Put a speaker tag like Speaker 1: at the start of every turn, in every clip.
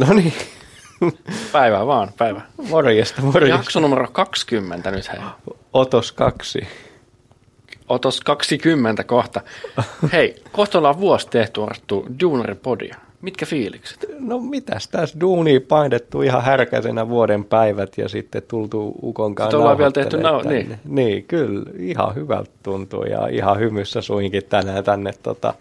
Speaker 1: No niin,
Speaker 2: Päivää vaan, päivä.
Speaker 1: morjesta, morjesta.
Speaker 2: Jakso numero 20 nyt hei.
Speaker 1: Otos kaksi.
Speaker 2: Otos 20 kohta. Hei, kohta ollaan vuosi tehty Arttu Duunari-podia. Mitkä fiilikset?
Speaker 1: No mitäs tässä duunia painettu ihan härkäisenä vuoden päivät ja sitten tultu ukon kanssa
Speaker 2: Sitten ollaan vielä tehty nau-
Speaker 1: tänne. Niin, kyllä, ihan hyvältä tuntuu ja ihan hymyssä suinkin tänään tänne tota,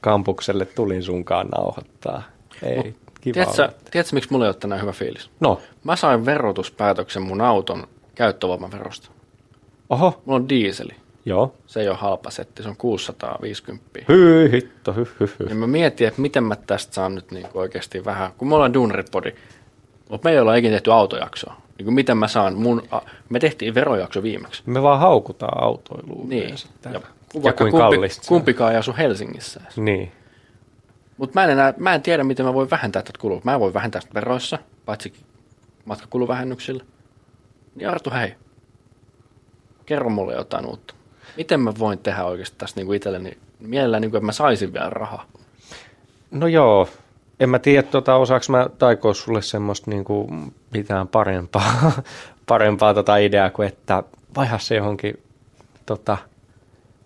Speaker 1: kampukselle tulin sunkaan nauhoittaa. Ei, kiva
Speaker 2: Tiedätkö, tiedätkö, miksi mulla ei ole tänään hyvä fiilis?
Speaker 1: No,
Speaker 2: Mä sain verotuspäätöksen mun auton käyttövoimaverosta.
Speaker 1: oho,
Speaker 2: Mulla on diiseli.
Speaker 1: joo.
Speaker 2: Se ei ole halpa setti, se on 650.
Speaker 1: Hyi hitto, hy, hy, hy.
Speaker 2: Ja mä mietin, että miten mä tästä saan nyt niin oikeasti vähän, kun me ollaan Duunaripodi, mutta me ei olla ikinä tehty autojaksoa. Niin kuin miten mä saan mun, a- me tehtiin verojakso viimeksi.
Speaker 1: Me vaan haukutaan autoiluun
Speaker 2: Niin. Ja.
Speaker 1: Ja,
Speaker 2: vaikka
Speaker 1: kuin
Speaker 2: kumpi,
Speaker 1: kallista
Speaker 2: kumpikaan ei asu Helsingissä.
Speaker 1: Niin.
Speaker 2: Mutta mä en, enää, mä en tiedä, miten mä voin vähentää tätä kulua. Mä voin vähentää sitä veroissa, paitsi matkakuluvähennyksillä. Niin Artu, hei, kerro mulle jotain uutta. Miten mä voin tehdä oikeasti tästä niin kuin itselleni, mielellään niin kuin, että mä saisin vielä rahaa.
Speaker 1: No joo, en mä tiedä, tota, osaaks mä taikoa sulle semmoista niinku mitään parempaa, parempaa tota ideaa kuin, että vaiha se johonkin tota,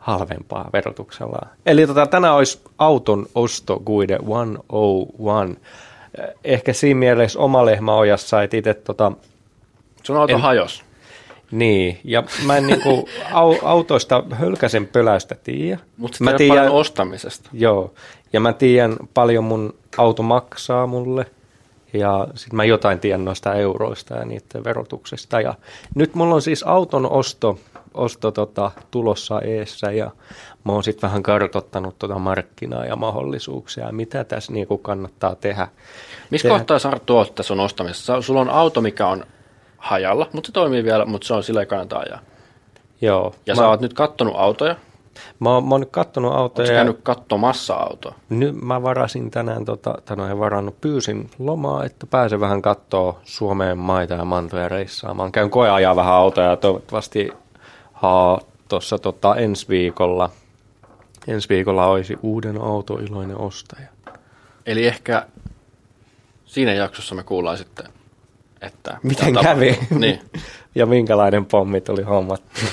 Speaker 1: halvempaa verotuksella. Eli tota, tänään olisi auton ostoguide 101. Eh, Ehkä siinä mielessä oma lehmä ojassa, että itse tota,
Speaker 2: Sun auto
Speaker 1: En-
Speaker 2: hajos.
Speaker 1: niin, ja mä en niinku au, autoista hölkäsen pöläystä tiedä.
Speaker 2: Mutta
Speaker 1: mä
Speaker 2: sitten paljon ostamisesta.
Speaker 1: Joo, ja mä tiedän paljon mun auto maksaa mulle, ja sitten mä jotain tiedän noista euroista ja niiden verotuksesta. Ja nyt mulla on siis auton osto, osto tota, tulossa eessä, ja mä oon sitten vähän kartottanut tota markkinaa ja mahdollisuuksia, ja mitä tässä niinku kannattaa tehdä.
Speaker 2: Missä
Speaker 1: Tehdä-
Speaker 2: kohtaa sä Arttu oot sun ostamisessa? Sulla on auto, mikä on hajalla, mutta se toimii vielä, mutta se on sillä ei kannata ajaa.
Speaker 1: Joo,
Speaker 2: Ja
Speaker 1: mä,
Speaker 2: sä oot nyt kattonut autoja.
Speaker 1: mä, oon, mä oon nyt kattonut autoja. ja-
Speaker 2: käynyt katsomassa autoa?
Speaker 1: Nyt mä varasin tänään, tota, tai no en varannut, pyysin lomaa, että pääsen vähän kattoo Suomeen maita ja mantoja reissaamaan. Käyn koeajaa vähän autoja ja toivottavasti tuossa tota, ensi viikolla, ensi viikolla olisi uuden autoiloinen ostaja.
Speaker 2: Eli ehkä siinä jaksossa me kuullaan sitten, että...
Speaker 1: Miten kävi?
Speaker 2: Niin.
Speaker 1: ja minkälainen pommi tuli hommattu.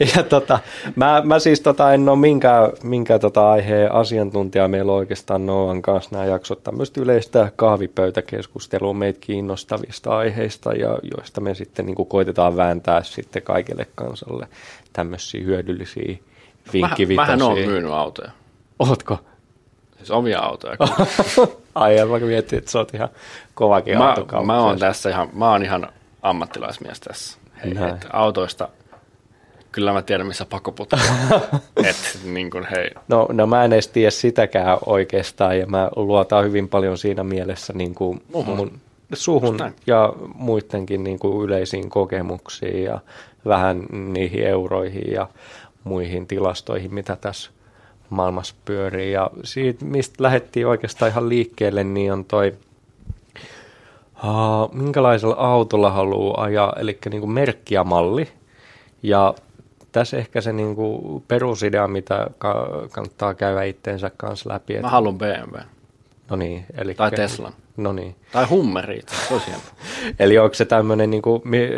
Speaker 1: Ja tota, mä, mä siis tota, en ole minkään, minkään tota aiheen asiantuntija. Meillä on oikeastaan Noan kanssa nämä jaksot tämmöistä yleistä kahvipöytäkeskustelua meitä kiinnostavista aiheista, ja joista me sitten niin kuin koitetaan vääntää sitten kaikille kansalle tämmöisiä hyödyllisiä
Speaker 2: Mähän,
Speaker 1: vinkkivitosia.
Speaker 2: mähän oon myynyt autoja.
Speaker 1: Ootko?
Speaker 2: Siis omia autoja.
Speaker 1: Ai, mä mietin, että sä oot ihan kovakin
Speaker 2: mä, mä oon tässä ihan, mä oon ihan ammattilaismies tässä. Hei, autoista, kyllä mä tiedän missä pakoput on. Et niin kuin hei,
Speaker 1: No, no mä en edes tiedä sitäkään oikeastaan ja mä luotan hyvin paljon siinä mielessä niin kuin
Speaker 2: Muhun.
Speaker 1: mun suhun ja muidenkin niin kuin yleisiin kokemuksiin ja vähän niihin euroihin ja muihin tilastoihin, mitä tässä maailmassa pyörii. Ja siitä, mistä lähdettiin oikeastaan ihan liikkeelle, niin on toi, uh, minkälaisella autolla haluaa ajaa, eli niin kuin merkki ja malli. Ja tässä ehkä se niin kuin perusidea, mitä ka- kannattaa käydä itteensä kanssa läpi.
Speaker 2: mä
Speaker 1: Että,
Speaker 2: haluan BMW.
Speaker 1: no niin, eli,
Speaker 2: Tai Teslan.
Speaker 1: No niin.
Speaker 2: Tai Hummeri, itse.
Speaker 1: Eli onko se tämmöinen niin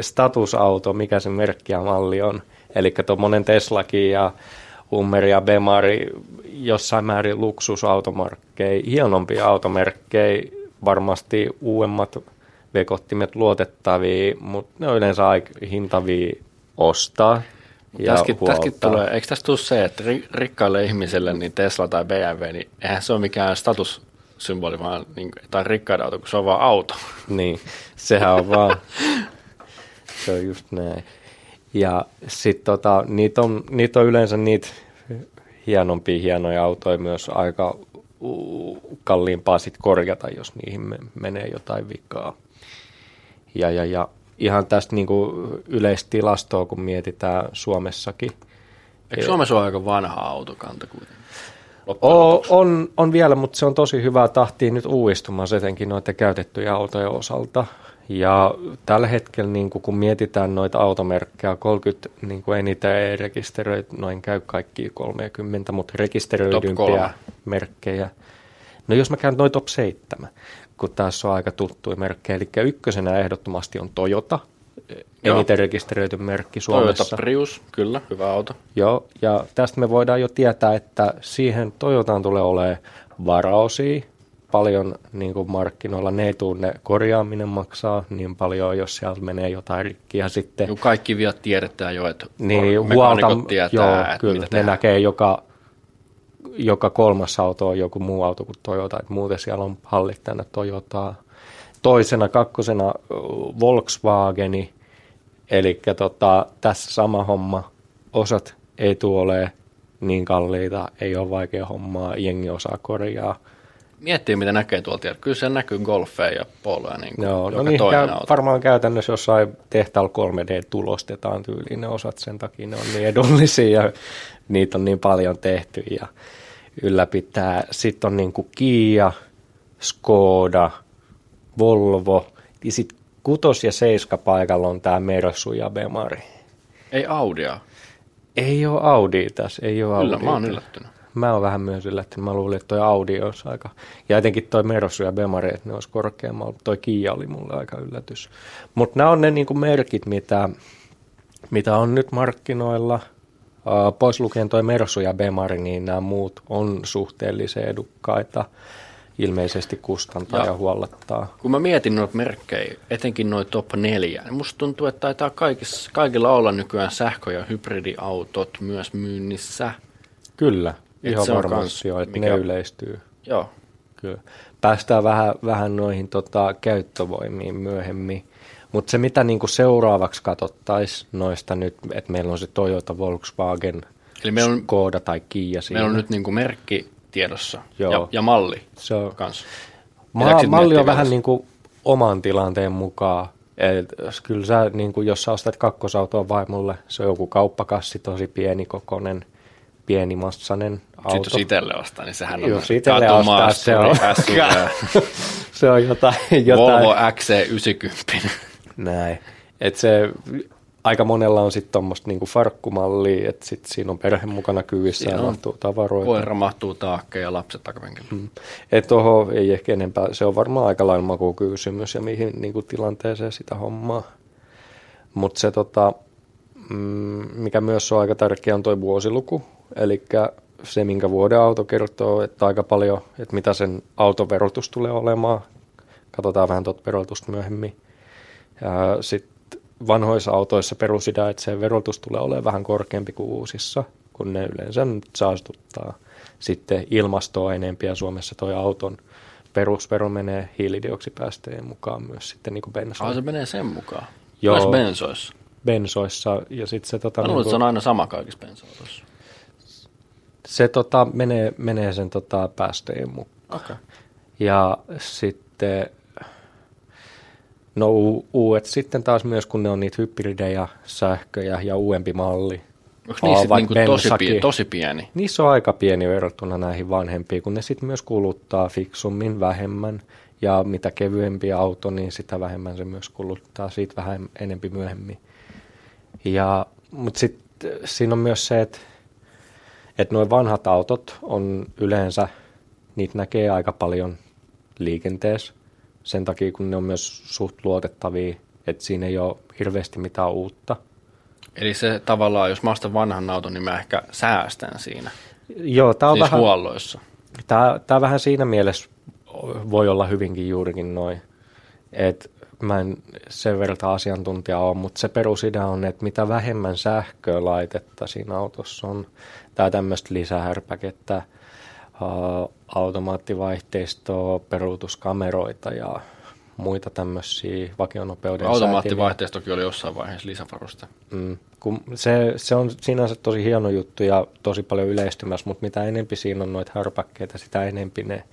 Speaker 1: statusauto, mikä se merkki ja malli on? Eli tuommoinen Teslakin ja Hummer ja Bemari jossain määrin luksusautomarkkeja, hienompia automerkkejä, varmasti uudemmat vekottimet luotettavia, mutta ne on yleensä aika hintavia ostaa ja
Speaker 2: Tässäkin, tässäkin tulee, eikö tässä tule se, että ri, rikkaille ihmisille niin Tesla tai BMW, niin eihän se ole mikään statussymboli, vaan niin, tai rikkaiden auto, kun se on vaan auto.
Speaker 1: Niin, sehän on vaan, se on just näin. Ja sitten tota, niitä on, niitä on yleensä niitä hienompia hienoja autoja myös aika kalliimpaa sit korjata, jos niihin me, menee jotain vikaa. Ja, ja, ja ihan tästä niinku yleistilastoa, kun mietitään Suomessakin.
Speaker 2: Eikö Suomessa ole aika vanha autokanta kuitenkin?
Speaker 1: O, on, on vielä, mutta se on tosi hyvää tahtia nyt uudistumassa etenkin noiden käytettyjä autojen osalta. Ja tällä hetkellä, niin kun mietitään noita automerkkejä, 30 niin kuin eniten ei rekisteröity, no en käy kaikki 30, mutta rekisteröidympiä merkkejä. No jos mä käyn noin top 7. kun tässä on aika tuttuja merkkejä. Eli ykkösenä ehdottomasti on Toyota,
Speaker 2: Joo.
Speaker 1: eniten rekisteröity merkki Suomessa.
Speaker 2: Toyota Prius, kyllä, hyvä auto.
Speaker 1: Joo, ja tästä me voidaan jo tietää, että siihen Toyotaan tulee olemaan varaosia paljon niin kuin markkinoilla. Ne ei tule, ne korjaaminen maksaa niin paljon, jos sieltä menee jotain rikkiä sitten.
Speaker 2: Niin kaikki viat tiedetään jo, että
Speaker 1: Niin, huolta,
Speaker 2: tietää,
Speaker 1: joo,
Speaker 2: että
Speaker 1: kyllä,
Speaker 2: mitä
Speaker 1: ne näkee joka, joka kolmas auto on joku muu auto kuin Toyota, että muuten siellä on hallit tänne Toyotaa. Toisena, kakkosena Volkswageni, eli tota, tässä sama homma, osat ei tule ole niin kalliita, ei ole vaikea hommaa, jengi osaa korjaa.
Speaker 2: Miettii, mitä näkee tuolta. Kyllä siellä näkyy golfeja ja poloja, niin kuin
Speaker 1: Joo, no niin,
Speaker 2: toinen
Speaker 1: käy,
Speaker 2: auto.
Speaker 1: varmaan käytännössä jossain tehtaalla 3D-tulostetaan tyyliin ne osat sen takia, ne on niin edullisia ja niitä on niin paljon tehty ja ylläpitää. Sitten on niin kuin Kia, Skoda, Volvo ja sitten kutos- ja seiska paikalla on tämä Mersu ja Bemari.
Speaker 2: Ei Audia.
Speaker 1: Ei ole Audi tässä, ei ole
Speaker 2: Kyllä,
Speaker 1: Audi.
Speaker 2: mä oon yllättynyt.
Speaker 1: Mä oon vähän myös yllättynyt. Mä luulin, että toi Audi olisi aika... Ja etenkin toi Mersu ja Bemari, että ne olisi korkeammalla. Toi Kia oli mulle aika yllätys. Mutta nämä on ne niinku merkit, mitä, mitä on nyt markkinoilla. Pois lukien toi Mersu ja Bemari, niin nämä muut on suhteellisen edukkaita. Ilmeisesti kustantaa ja,
Speaker 2: Ja-
Speaker 1: huollattaa.
Speaker 2: Kun mä mietin noita merkkejä, etenkin noita top 4, niin musta tuntuu, että taitaa kaikissa, kaikilla olla nykyään sähkö- ja hybridiautot myös myynnissä.
Speaker 1: Kyllä,
Speaker 2: Et
Speaker 1: ihan varmasti jo, että
Speaker 2: mikä-
Speaker 1: ne yleistyy.
Speaker 2: Joo.
Speaker 1: Kyllä. Päästään vähän, vähän noihin tota, käyttövoimiin myöhemmin. Mutta se, mitä niinku seuraavaksi katsottaisiin noista nyt, että meillä on se Toyota, Volkswagen,
Speaker 2: Eli meillä on,
Speaker 1: Skoda tai Kia siinä.
Speaker 2: meillä on nyt niin kuin merkki tiedossa
Speaker 1: Joo.
Speaker 2: ja, ja malli
Speaker 1: se on,
Speaker 2: kanssa.
Speaker 1: ma- malli on vähän niin kuin oman tilanteen mukaan. Et kyllä sä, niin kuin, jos sä ostat kakkosautoa vaimolle, se on joku kauppakassi, tosi pieni kokonen, pienimassainen auto.
Speaker 2: Sitten jos itselle ostaa, niin sehän on
Speaker 1: Jos itselle ostaa, se on, se on jotain, jotain
Speaker 2: Volvo XC90.
Speaker 1: Näin. Et se aika monella on sitten tuommoista niinku farkkumallia, että sit siinä on perhe mukana kyyvissä ja
Speaker 2: Siinä
Speaker 1: mahtuu tavaroita.
Speaker 2: Koira mahtuu taakkeen ja lapset takapenkillä.
Speaker 1: Mm. Et toho ei ehkä enempää, se on varmaan aika lailla makukysymys ja mihin niinku tilanteeseen sitä hommaa. Mutta se tota, mm, mikä myös on aika tärkeä on tuo vuosiluku, eli se minkä vuoden auto kertoo, että aika paljon, että mitä sen autoverotus tulee olemaan. Katsotaan vähän tuota verotusta myöhemmin. Ja sitten vanhoissa autoissa perusidea, että se verotus tulee olemaan vähän korkeampi kuin uusissa, kun ne yleensä nyt saastuttaa sitten ilmastoa enempi ja Suomessa toi auton perusvero menee hiilidioksipäästöjen mukaan myös sitten niin kuin
Speaker 2: Ah,
Speaker 1: bensoissa.
Speaker 2: se menee sen mukaan.
Speaker 1: Joo.
Speaker 2: Joo. bensoissa.
Speaker 1: bensoissa ja sitten se, tota,
Speaker 2: Mä luulen,
Speaker 1: niin
Speaker 2: että se on aina sama kaikissa bensa-autoissa.
Speaker 1: se tota, menee, menee sen tota, päästöjen mukaan.
Speaker 2: Okei.
Speaker 1: Ja sitten, no u- uudet sitten taas myös, kun ne on niitä hybridejä, sähköjä ja uudempi malli.
Speaker 2: Onko niissä niinku tosi,
Speaker 1: bensakin.
Speaker 2: pie, tosi pieni?
Speaker 1: Niissä on aika pieni verrattuna näihin vanhempiin, kun ne sitten myös kuluttaa fiksummin vähemmän. Ja mitä kevyempi auto, niin sitä vähemmän se myös kuluttaa, siitä vähän enempi myöhemmin. Ja, mutta sitten siinä on myös se, että että nuo vanhat autot on yleensä, niitä näkee aika paljon liikenteessä. Sen takia, kun ne on myös suht luotettavia, että siinä ei ole hirveästi mitään uutta.
Speaker 2: Eli se tavallaan, jos mä ostan vanhan auton, niin mä ehkä säästän siinä.
Speaker 1: Joo, tämä on
Speaker 2: siis
Speaker 1: vähän...
Speaker 2: huolloissa.
Speaker 1: Tämä, tämä vähän siinä mielessä voi olla hyvinkin juurikin noin, että mä en sen verran asiantuntija ole, mutta se perusidea on, että mitä vähemmän sähköä laitetta siinä autossa on, tai tämmöistä lisähärpäkettä, automaattivaihteistoa, peruutuskameroita ja muita tämmöisiä vakionopeuden.
Speaker 2: Automaattivaihteistokin oli jossain vaiheessa lisävaruste.
Speaker 1: Mm, kun se, se on sinänsä tosi hieno juttu ja tosi paljon yleistymässä, mutta mitä enempi siinä on noita härpäkkeitä, sitä enempi ne,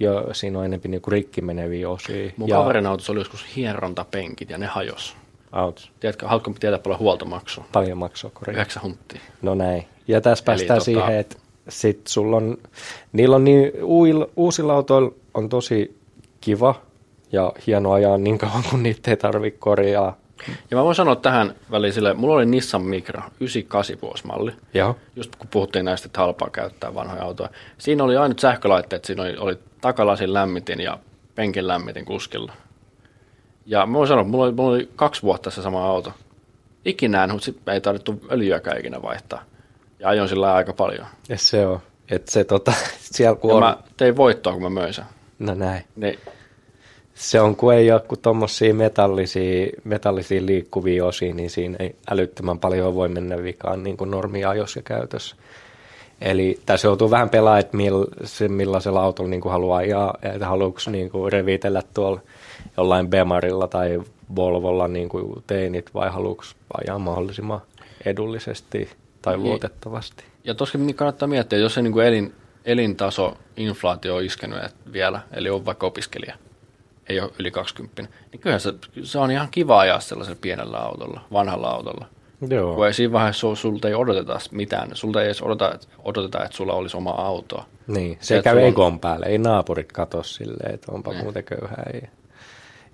Speaker 1: jo, siinä on enempi niinku rikki meneviä osia.
Speaker 2: Mun
Speaker 1: ja
Speaker 2: kaverin autossa oli joskus hierontapenkit ja ne hajos.
Speaker 1: Out.
Speaker 2: Tiedätkö, haluatko tietää paljon huoltomaksua?
Speaker 1: Paljon maksaa kori.
Speaker 2: Yhdeksän hunttia.
Speaker 1: No näin. Ja tässä
Speaker 2: Eli
Speaker 1: päästään
Speaker 2: tota-
Speaker 1: siihen, että sit sulla on, niillä on niin, uil, uusilla autoilla on tosi kiva ja hieno ajaa niin kauan, kun niitä ei tarvitse korjaa.
Speaker 2: Ja mä voin sanoa tähän väliin sille, mulla oli Nissan Micra 98 vuosimalli.
Speaker 1: Joo.
Speaker 2: Just kun puhuttiin näistä, että halpaa käyttää vanhoja autoja. Siinä oli ainut sähkölaitteet, siinä oli, oli takalasin lämmitin ja penkin lämmitin kuskilla. Ja mä voin sanoa, että mulla oli, mulla oli kaksi vuotta se sama auto. Ikinä en, mutta ei tarvittu öljyäkään ikinä vaihtaa. Ja ajoin sillä aika paljon.
Speaker 1: Ja se on. Että se tota, siellä kun
Speaker 2: Ja
Speaker 1: on...
Speaker 2: mä tein voittoa, kun mä möin sen.
Speaker 1: No näin.
Speaker 2: Niin,
Speaker 1: Se on, kun ei ole kuin tuommoisia metallisia, metallisia liikkuvia osia, niin siinä ei älyttömän paljon voi mennä vikaan niin kuin normiajossa ja käytössä. Eli tässä joutuu vähän pelaamaan, että mill, se, millaisella autolla niin kuin haluaa ajaa, että haluatko niin kuin revitellä tuolla jollain Bemarilla tai Volvolla niin kuin teinit, vai haluatko ajaa mahdollisimman edullisesti tai
Speaker 2: Niin.
Speaker 1: luotettavasti.
Speaker 2: Ja tosiaan niin kannattaa miettiä, jos se niin kuin elin, elintaso, inflaatio on iskenyt vielä, eli on vaikka opiskelija, ei ole yli 20, niin kyllähän se, se on ihan kiva ajaa sellaisella pienellä autolla, vanhalla autolla.
Speaker 1: Joo.
Speaker 2: Kun ei siinä vaiheessa sul- sulta ei odoteta mitään, sulta ei edes odota, odoteta, että sulla olisi oma autoa.
Speaker 1: Niin,
Speaker 2: Se,
Speaker 1: se käy
Speaker 2: sulla on-
Speaker 1: ekon päälle. Ei naapurit kato silleen, että onpa muuten köyhää. Ei, ei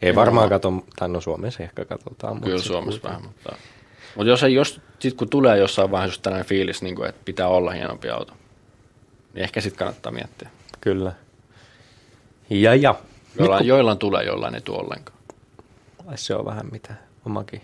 Speaker 2: Ei
Speaker 1: varmaan kato, tai no Suomessa ehkä katsotaan.
Speaker 2: Kyllä Suomessa vähän, mutta... Mutta jos, ei, jos sit kun tulee jossain vaiheessa tällainen fiilis, niin kuin, että pitää olla hienompi auto, niin ehkä sitten kannattaa miettiä.
Speaker 1: Kyllä. Ja ja.
Speaker 2: Joillain, joillain tulee, joillain ei tule ollenkaan.
Speaker 1: Se on vähän mitä omakin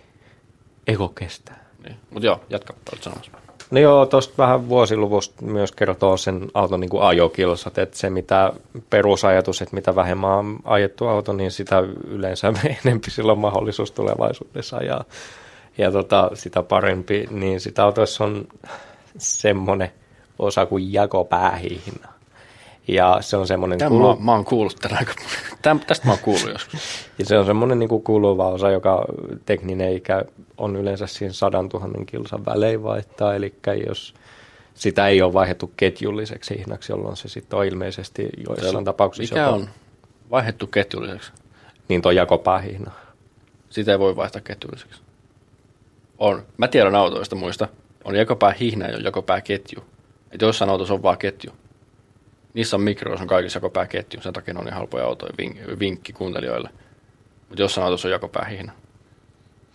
Speaker 1: ego kestää.
Speaker 2: Niin. Mutta joo, jatka, olet sanomassa.
Speaker 1: No joo, tuosta vähän vuosiluvusta myös kertoo sen auton niin kuin ajokilsat, että se mitä perusajatus, että mitä vähemmän on ajettu auto, niin sitä yleensä enempi sillä on mahdollisuus tulevaisuudessa ajaa. Ja tota, sitä parempi, niin sitä autoissa on semmoinen osa kuin jakopäähihna. Ja se on semmoinen
Speaker 2: Tämä mä, mä oon kuullut tämän aika Täm, Tästä mä oon kuullut joskus.
Speaker 1: Ja se on semmoinen niin kuin kuuluva osa, joka tekninen ikä on yleensä siinä sadan tuhannen kilsan välein vaihtaa. Eli jos sitä ei ole vaihdettu ketjulliseksi hihnaksi, jolloin se sitten on ilmeisesti joissain tapauksissa
Speaker 2: Mikä
Speaker 1: jopa,
Speaker 2: on vaihdettu ketjulliseksi?
Speaker 1: niin tuo jakopäähihna.
Speaker 2: Sitä ei voi vaihtaa ketjulliseksi. On. Mä tiedän autoista muista. On jakopää hihna ja jakopää ketju. Että jossain autossa on vaan ketju. Nissan Micros on kaikissa jakopää ketju. Sen takia ne on niin halpoja autoja. Vink- vinkki kuuntelijoille. Mutta jossain autossa on jakopää hihna.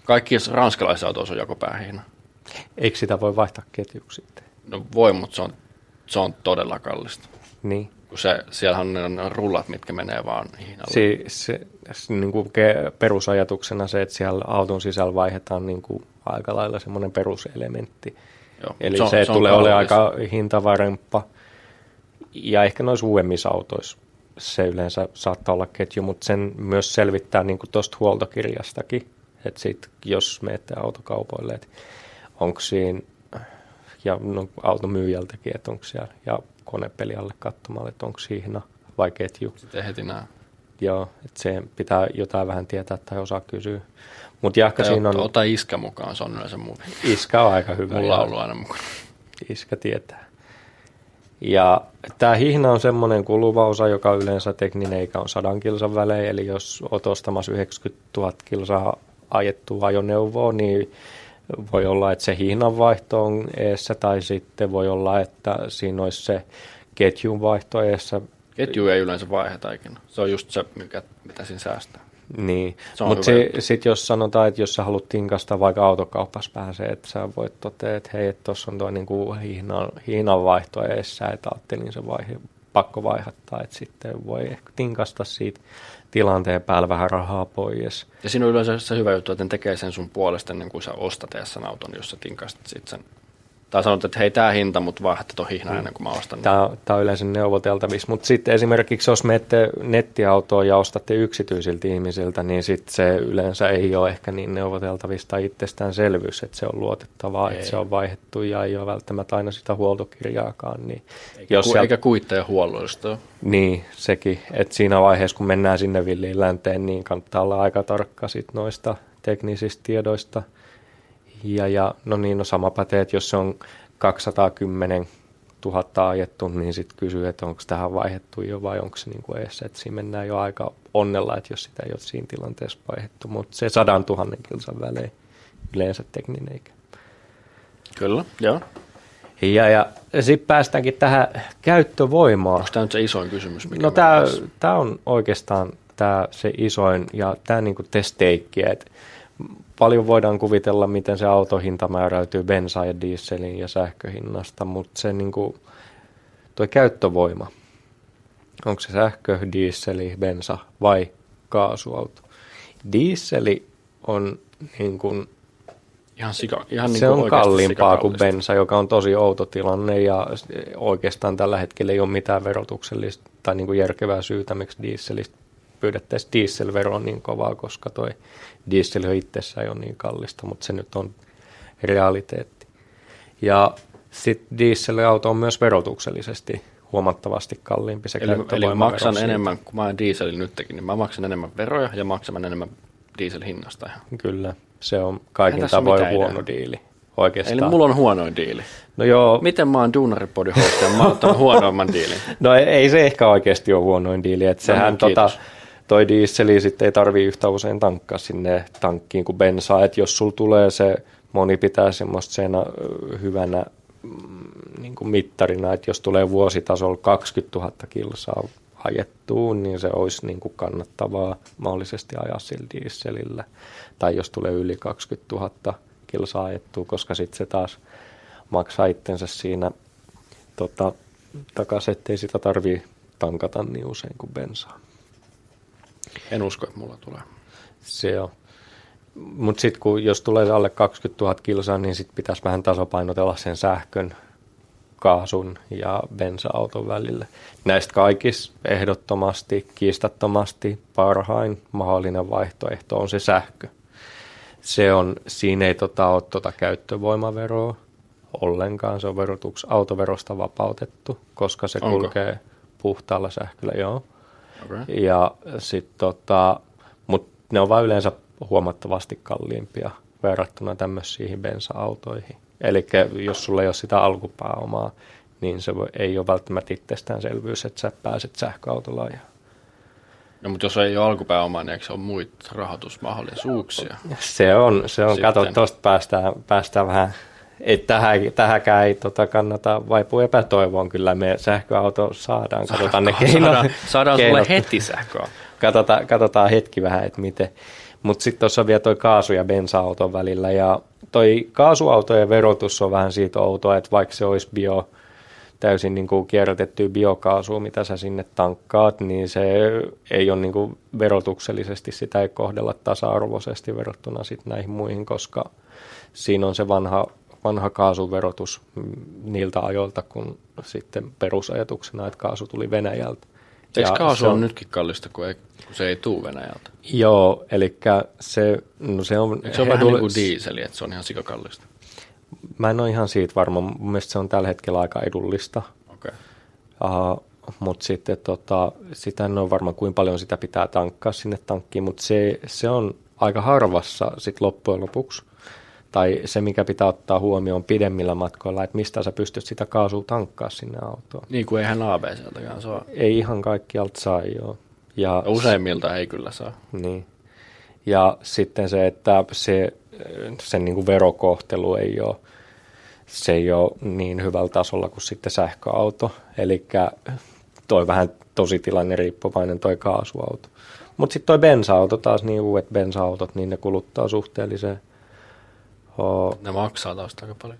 Speaker 2: Kaikki ranskalaisissa autoissa on jakopää hihna.
Speaker 1: Eikö sitä voi vaihtaa ketjuksi sitten?
Speaker 2: No voi, mutta se on, se on todella kallista.
Speaker 1: Niin.
Speaker 2: Kun se, siellähän on ne- ne rullat, mitkä menee vaan hihnalla.
Speaker 1: Se, se, se niin kuin perusajatuksena se, että siellä auton sisällä vaihdetaan niin kuin aika lailla semmoinen peruselementti.
Speaker 2: Joo,
Speaker 1: Eli
Speaker 2: se on-
Speaker 1: se, se tulee olemaan aika hintavaremppa. Ja ehkä noissa uudemmissa autoissa se yleensä saattaa olla ketju, mutta sen myös selvittää niin tuosta huoltokirjastakin. Että sit, jos menette autokaupoille, että onko siinä, ja no, automyyjältäkin, että onko siellä, ja konepeli alle katsomaan, että onko hihna vai ketju.
Speaker 2: Sitten heti näe.
Speaker 1: Joo, että se pitää jotain vähän tietää tai osaa kysyä. Mutta jahka
Speaker 2: Tai
Speaker 1: siinä on,
Speaker 2: ota iskä mukaan, se on yleensä mun.
Speaker 1: iskä on aika hyvä.
Speaker 2: Mulla on ollut aina mukana.
Speaker 1: iskä tietää. Ja tämä hihna on semmoinen kuluva osa, joka yleensä tekninen eikä on sadan kilsan välein, eli jos olet ostamassa 90 000 kilsaa ajettua ajoneuvoa, niin voi olla, että se hihnan vaihto on eessä, tai sitten voi olla, että siinä olisi se ketjun vaihto eessä.
Speaker 2: Ketju ei yleensä vaiheta ikinä. Se on just se, mikä, mitä siinä säästää.
Speaker 1: Niin, mutta si- sitten jos sanotaan, että jos sä haluat tinkasta vaikka autokaupassa pääsee, että sä voit totea, että hei, tuossa on tuo niinku hihnan, hihnan vaihto eessä, että ajattelin se vaihe, pakko vaihattaa, että sitten voi ehkä tinkasta siitä tilanteen päällä vähän rahaa pois.
Speaker 2: Ja siinä on yleensä se hyvä juttu, että ne tekee sen sun puolesta ennen kuin sä ostat sen auton, jos sä tinkaisit sit sen. Tai sanot, että hei, tää hinta, mutta vaihdatte ton hihna ennen kuin mä ostan.
Speaker 1: Tämä, tämä on yleensä neuvoteltavissa, mutta sitten esimerkiksi jos menette nettiautoon ja ostatte yksityisiltä ihmisiltä, niin sitten se yleensä ei ole ehkä niin neuvoteltavissa tai itsestäänselvyys, että se on luotettavaa,
Speaker 2: Ei.
Speaker 1: että se on vaihdettu ja ei ole välttämättä aina sitä huoltokirjaakaan. Niin
Speaker 2: eikä,
Speaker 1: jos
Speaker 2: ku,
Speaker 1: sieltä-
Speaker 2: eikä kuitteja huolloista.
Speaker 1: Niin, sekin. Että siinä vaiheessa, kun mennään sinne villiin länteen, niin kannattaa olla aika tarkka sit noista teknisistä tiedoista. Ja, ja no niin, no sama pätee, että jos se on 210 000 ajettu, niin sitten kysyy, että onko tähän vaihdettu jo vai onko se niin kuin eessä. Että siinä mennään jo aika onnella, että jos sitä ei ole siinä tilanteessa vaihdettu. Mutta se sadan tuhannen kilsan välein yleensä tekninen ikä.
Speaker 2: Kyllä, joo.
Speaker 1: Ja, ja sitten päästäänkin tähän käyttövoimaan.
Speaker 2: Onko tämä nyt se isoin kysymys? Mikä
Speaker 1: No tämä, tämä on oikeastaan tämä se isoin ja tämä niinku testeikki, että paljon voidaan kuvitella, miten se autohinta määräytyy bensa- ja dieselin ja sähköhinnasta, mutta se niinku, toi käyttövoima, onko se sähkö, diisseli, bensa vai kaasuauto. Dieseli on niin kuin,
Speaker 2: Ihan sika, ihan niin
Speaker 1: se
Speaker 2: kuin
Speaker 1: on kalliimpaa kuin bensa, joka on tosi outo tilanne ja oikeastaan tällä hetkellä ei ole mitään verotuksellista tai niin kuin järkevää syytä, miksi dieselistä pyydettäisiin dieselveroa niin kovaa, koska toi diesel jo itsessään ei ole niin kallista, mutta se nyt on realiteetti. Ja sitten dieselauto on myös verotuksellisesti huomattavasti kalliimpi se
Speaker 2: Eli, eli maksan
Speaker 1: siitä.
Speaker 2: enemmän, kun mä oon dieselin nytkin, niin mä maksan enemmän veroja ja maksan enemmän dieselhinnasta.
Speaker 1: Kyllä, se on kaikin
Speaker 2: Eihän
Speaker 1: tavoin huono
Speaker 2: ideaa.
Speaker 1: diili. Oikeastaan.
Speaker 2: Eli mulla on huonoin diili.
Speaker 1: No joo,
Speaker 2: Miten mä oon duunaripodin host ja mä oon huonoimman diilin?
Speaker 1: No ei, ei se ehkä oikeasti ole huonoin diili, että sehän
Speaker 2: no,
Speaker 1: tota,
Speaker 2: kiitos.
Speaker 1: Toi dieseli sitten ei tarvii yhtä usein tankkaa sinne tankkiin kuin bensaa, että jos sul tulee se, moni pitää semmoista hyvänä mm, niin kuin mittarina, että jos tulee vuositasolla 20 000 kilsaa ajettua, niin se olisi niin kuin kannattavaa mahdollisesti ajaa sillä dieselillä. Tai jos tulee yli 20 000 kilsaa ajettua, koska sitten se taas maksaa itsensä siinä tota, takaisin, ettei sitä tarvii tankata niin usein kuin bensaa.
Speaker 2: En usko, että mulla tulee.
Speaker 1: Se on. Mutta sitten kun jos tulee alle 20 000 kilsaa, niin sitten pitäisi vähän tasapainotella sen sähkön, kaasun ja bensa-auton välille. Näistä kaikissa ehdottomasti, kiistattomasti parhain mahdollinen vaihtoehto on se sähkö. Se on, siinä ei tota, ole tota käyttövoimaveroa ollenkaan, se on verotuks, autoverosta vapautettu, koska se
Speaker 2: Onko?
Speaker 1: kulkee puhtaalla sähköllä, joo.
Speaker 2: Okay.
Speaker 1: Ja sit tota, mut ne on vaan yleensä huomattavasti kalliimpia verrattuna tämmöisiin bensa-autoihin. Eli jos sulla ei ole sitä alkupääomaa, niin se voi- ei ole välttämättä itsestäänselvyys, että sä pääset sähköautolla ajaa.
Speaker 2: No, mutta jos ei ole alkupääomaa, niin eikö se ole muita rahoitusmahdollisuuksia?
Speaker 1: Se on, se on
Speaker 2: Sitten.
Speaker 1: kato, tuosta päästään, päästään vähän, että tähän, tähänkään ei tota, kannata vaipua epätoivoon, kyllä me sähköauto saadaan, katsotaan ne keinot.
Speaker 2: Saadaan, saadaan sulle
Speaker 1: keinot.
Speaker 2: heti sähköä.
Speaker 1: katsotaan, katsotaan hetki vähän, että miten. Mutta sitten tuossa on vielä toi kaasu- ja bensa-auton välillä. Ja toi kaasuautojen verotus on vähän siitä outoa, että vaikka se olisi bio, täysin niin kuin kierrätettyä biokaasua, mitä sä sinne tankkaat, niin se ei ole niin kuin verotuksellisesti, sitä ei kohdella tasa-arvoisesti verrattuna sit näihin muihin, koska siinä on se vanha, vanha kaasuverotus niiltä ajoilta, kun sitten perusajatuksena, että kaasu tuli Venäjältä.
Speaker 2: Eikö
Speaker 1: Ja
Speaker 2: kaasu on nytkin kallista, kun, ei, kun se ei tuu Venäjältä?
Speaker 1: Joo, eli se, no se on...
Speaker 2: Eikö se
Speaker 1: he
Speaker 2: vähän niin kuin diiseli, että se on ihan sikakallista?
Speaker 1: Mä en ole ihan siitä varma. Mun mielestä se on tällä hetkellä aika edullista.
Speaker 2: Okei.
Speaker 1: Uh, mutta sitten tota, sitä en ole varma, kuinka paljon sitä pitää tankkaa sinne tankkiin, mutta se, se on aika harvassa sit loppujen lopuksi. Tai se, mikä pitää ottaa huomioon pidemmillä matkoilla, että mistä sä pystyt sitä kaasua tankkaa sinne autoon.
Speaker 2: Niin kuin eihän ABCltäkään saa.
Speaker 1: Ei ihan kaikkialta saa, joo. Ja
Speaker 2: Useimmilta ei kyllä saa.
Speaker 1: Niin. Ja sitten se, että se, sen niin kuin verokohtelu ei ole, se ei ole niin hyvällä tasolla kuin sitten sähköauto. Eli toi vähän tosi tilanne riippuvainen toi kaasuauto. Mutta sitten toi bensa-auto taas, niin uudet bensa-autot, niin ne kuluttaa suhteellisen... Oh,
Speaker 2: Ne maksaa taas aika paljon.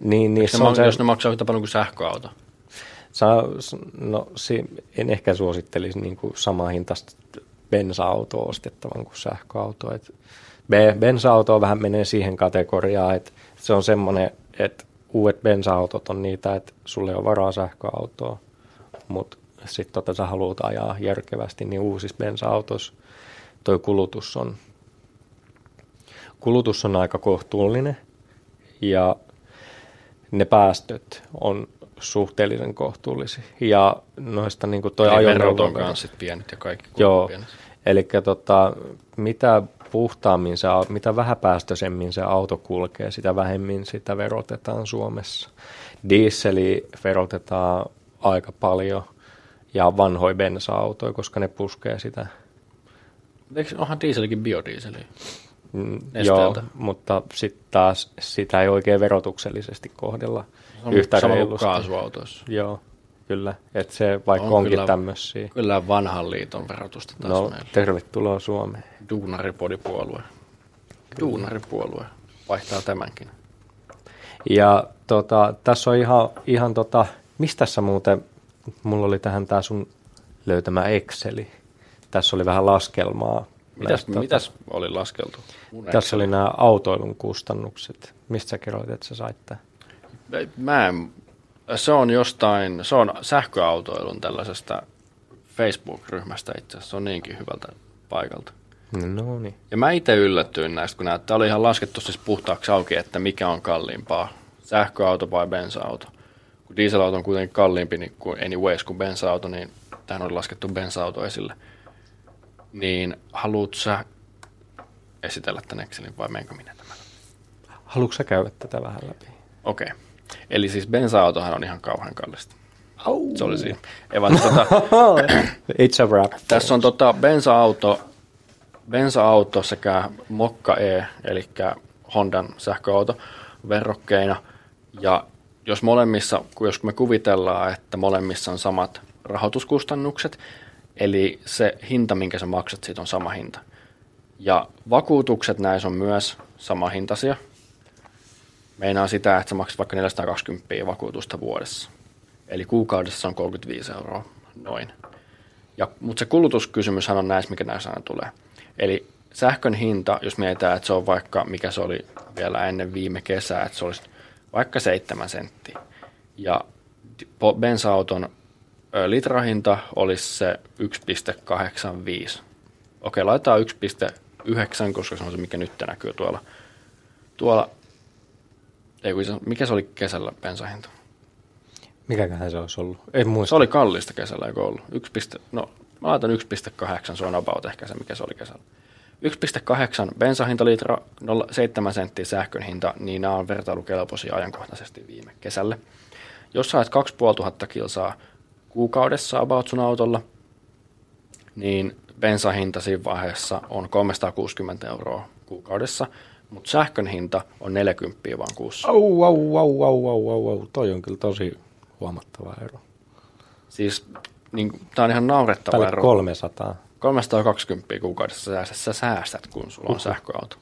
Speaker 1: niin,
Speaker 2: Ne
Speaker 1: niissä
Speaker 2: ma-
Speaker 1: on se,
Speaker 2: Jos ne maksaa yhtä paljon kuin sähköauto.
Speaker 1: Sa, no, si, en ehkä suosittelisi niin kuin samaa hintaista bensa-autoa ostettavan kuin sähköauto. Et be- bensa-auto vähän menee siihen kategoriaan, että se on semmoinen, että uudet bensa-autot on niitä, että sulle ei ole varaa sähköautoa, mutta sitten tota, sä haluat ajaa järkevästi, niin uusissa bensa-autoissa toi kulutus on, kulutus on aika kohtuullinen ja ne päästöt on suhteellisen kohtuullisia. Ja noista niin kuin toi
Speaker 2: Eli verot on kanssa pienet ja kaikki
Speaker 1: Joo,
Speaker 2: pienet.
Speaker 1: eli tota, mitä puhtaammin se, mitä vähäpäästöisemmin se auto kulkee, sitä vähemmin sitä verotetaan Suomessa. Dieseli verotetaan aika paljon ja vanhoja bensa-autoja, koska ne puskee sitä.
Speaker 2: Eikö, onhan dieselikin biodieseli?
Speaker 1: Mm,
Speaker 2: Nesteeltä.
Speaker 1: Joo, mutta sitten taas sitä ei oikein verotuksellisesti kohdella
Speaker 2: on
Speaker 1: yhtä
Speaker 2: sama
Speaker 1: reilusti.
Speaker 2: kaasuautoissa.
Speaker 1: Joo, kyllä. Että se vaikka
Speaker 2: On
Speaker 1: onkin
Speaker 2: kyllä-
Speaker 1: tämmöisiä.
Speaker 2: Kyllä vanhan liiton verotusta taas
Speaker 1: No,
Speaker 2: meillä.
Speaker 1: tervetuloa Suomeen.
Speaker 2: Duunaripodipuolue. Duunaripuolue vaihtaa tämänkin.
Speaker 1: Ja tota, tässä on ihan, ihan tota, mistä sä muuten, mulla oli tähän tää sun löytämä Exceli. Tässä oli vähän laskelmaa.
Speaker 2: Mitäs,
Speaker 1: tota,
Speaker 2: mitäs oli laskeltu? Mun
Speaker 1: Tässä oli nämä autoilun kustannukset. Mistä sä kerroit, että sä sait tämän?
Speaker 2: Mä en, se on jostain, se on sähköautoilun tällaisesta Facebook-ryhmästä itse asiassa. Se on niinkin hyvältä paikalta.
Speaker 1: No niin.
Speaker 2: Ja mä itse yllätyin näistä, kun näyttää, oli ihan laskettu siis puhtaaksi auki, että mikä on kalliimpaa, sähköauto vai bensa-auto. Kun dieselauto on kuitenkin kalliimpi niin kuin anyways kuin bensa-auto, niin tähän oli laskettu bensa-auto esille. Niin haluut sä esitellä tämän Excelin vai menkö minä tämän?
Speaker 1: Haluatko sä käydä tätä vähän läpi?
Speaker 2: Okei. Okay. Eli siis bensa-autohan on ihan kauhean kallista.
Speaker 1: Au.
Speaker 2: Se oli siinä. Ei vaan, tota,
Speaker 1: It's a wrap.
Speaker 2: Tässä on tota bensa-auto, bensa-auto sekä Mokka E, eli Hondan sähköauto verrokkeina. Ja jos molemmissa, jos me kuvitellaan, että molemmissa on samat rahoituskustannukset, eli se hinta, minkä sä maksat, siitä on sama hinta. Ja vakuutukset näissä on myös sama hintaisia. Meinaa sitä, että sä maksat vaikka 420 vakuutusta vuodessa. Eli kuukaudessa on 35 euroa noin. Ja, mutta se kulutuskysymyshän on näissä, mikä näissä aina tulee. Eli sähkön hinta, jos mietitään, että se on vaikka, mikä se oli vielä ennen viime kesää, että se olisi vaikka 7 senttiä. Ja bensa-auton litrahinta olisi se 1,85. Okei, laitetaan 1,9, koska se on se, mikä nyt näkyy tuolla. tuolla ei, kun mikä se oli kesällä bensahinta?
Speaker 1: Mikäköhän se olisi ollut? En muista.
Speaker 2: Se oli kallista kesällä, eikö ollut? 1, piste- no, mä laitan 1,8, se on about ehkä se, mikä se oli kesällä. 1,8 bensahintalitra, 0,7 senttiä sähkön hinta, niin nämä on vertailukelpoisia ajankohtaisesti viime kesälle. Jos sä ajat 2500 kilsaa kuukaudessa about sun autolla, niin bensahinta siinä vaiheessa on 360 euroa kuukaudessa, mutta sähkön hinta on 40 vaan kuussa.
Speaker 1: Au, au, au, au, au, au, au. Toi on kyllä tosi huomattava ero.
Speaker 2: Siis niin, tämä on ihan naurettava
Speaker 1: Tälle
Speaker 2: ero.
Speaker 1: 300.
Speaker 2: 320 kuukaudessa sä, sä säästät, kun sulla on sähköauto.